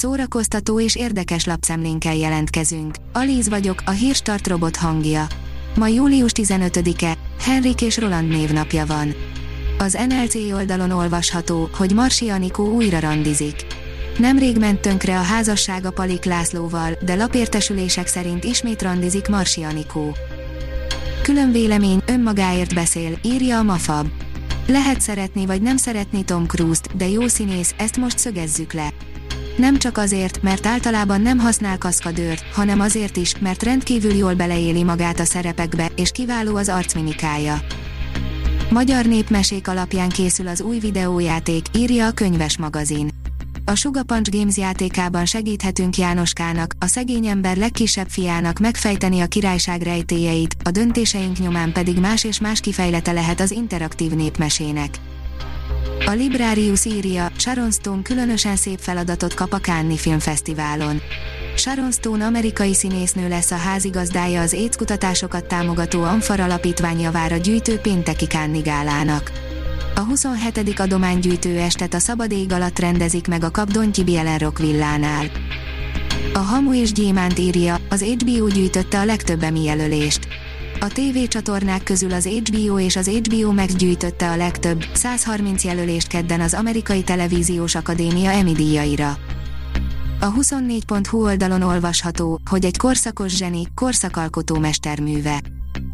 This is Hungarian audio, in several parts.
szórakoztató és érdekes lapszemlénkkel jelentkezünk. Alíz vagyok, a hírstart robot hangja. Ma július 15-e, Henrik és Roland névnapja van. Az NLC oldalon olvasható, hogy Marsi Anikó újra randizik. Nemrég ment tönkre a házassága Palik Lászlóval, de lapértesülések szerint ismét randizik Marsi Anikó. Külön vélemény, önmagáért beszél, írja a Mafab. Lehet szeretni vagy nem szeretni Tom Cruise-t, de jó színész, ezt most szögezzük le. Nem csak azért, mert általában nem használ kaszkadőrt, hanem azért is, mert rendkívül jól beleéli magát a szerepekbe, és kiváló az arcmimikája. Magyar népmesék alapján készül az új videójáték, írja a könyves magazin. A Sugar Punch Games játékában segíthetünk Jánoskának, a szegény ember legkisebb fiának megfejteni a királyság rejtélyeit, a döntéseink nyomán pedig más és más kifejlete lehet az interaktív népmesének. A Librarius írja, Sharon Stone különösen szép feladatot kap a Cannes Filmfesztiválon. Sharon Stone amerikai színésznő lesz a házigazdája az AIDS kutatásokat támogató Amfar alapítvány javára gyűjtő pénteki Cannes gálának. A 27. adománygyűjtő estet a szabad ég alatt rendezik meg a Kap Dontyi Bielenrock villánál. A Hamu és Gyémánt írja, az HBO gyűjtötte a legtöbb Emmy jelölést. A TV csatornák közül az HBO és az HBO Max a legtöbb, 130 jelölést kedden az Amerikai Televíziós Akadémia Emmy díjaira. A 24.hu oldalon olvasható, hogy egy korszakos zseni, korszakalkotó mesterműve.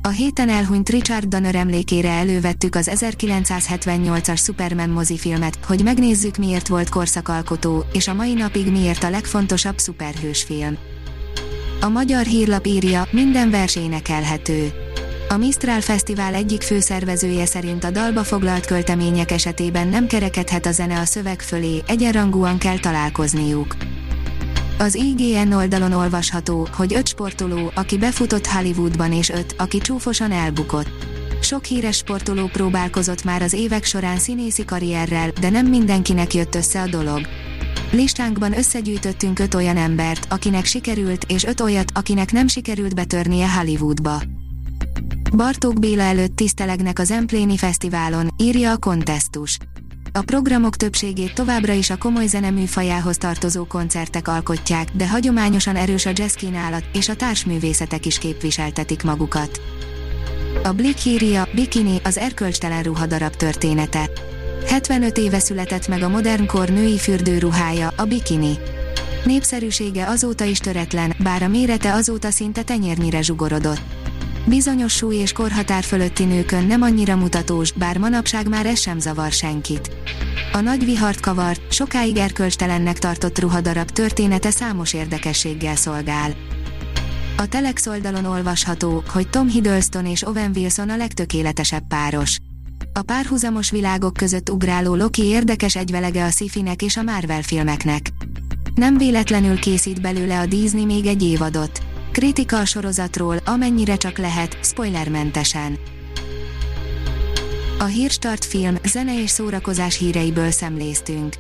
A héten elhunyt Richard Donner emlékére elővettük az 1978-as Superman mozifilmet, hogy megnézzük miért volt korszakalkotó, és a mai napig miért a legfontosabb szuperhősfilm. A magyar hírlap írja, minden vers énekelhető. A Mistral Fesztivál egyik főszervezője szerint a dalba foglalt költemények esetében nem kerekedhet a zene a szöveg fölé, egyenrangúan kell találkozniuk. Az IGN oldalon olvasható, hogy öt sportoló, aki befutott Hollywoodban és öt, aki csúfosan elbukott. Sok híres sportoló próbálkozott már az évek során színészi karrierrel, de nem mindenkinek jött össze a dolog. Listánkban összegyűjtöttünk öt olyan embert, akinek sikerült, és öt olyat, akinek nem sikerült betörnie Hollywoodba. Bartók Béla előtt tisztelegnek az Empléni Fesztiválon, írja a kontesztus. A programok többségét továbbra is a komoly zeneműfajához tartozó koncertek alkotják, de hagyományosan erős a jazz kínálat, és a társművészetek is képviseltetik magukat. A Blick írja, Bikini, az erkölcstelen ruhadarab története. 75 éve született meg a modern kor női fürdőruhája, a bikini. Népszerűsége azóta is töretlen, bár a mérete azóta szinte tenyérnyire zsugorodott. Bizonyos súly és korhatár fölötti nőkön nem annyira mutatós, bár manapság már ez sem zavar senkit. A nagy vihart kavart, sokáig erkölcstelennek tartott ruhadarab története számos érdekességgel szolgál. A Telex oldalon olvasható, hogy Tom Hiddleston és Owen Wilson a legtökéletesebb páros. A párhuzamos világok között ugráló Loki érdekes egyvelege a sci és a Marvel filmeknek. Nem véletlenül készít belőle a Disney még egy évadot. Kritika a sorozatról, amennyire csak lehet, spoilermentesen. A Hírstart film, zene és szórakozás híreiből szemléztünk.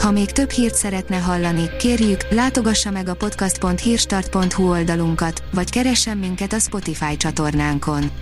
Ha még több hírt szeretne hallani, kérjük, látogassa meg a podcast.hírstart.hu oldalunkat, vagy keressen minket a Spotify csatornánkon.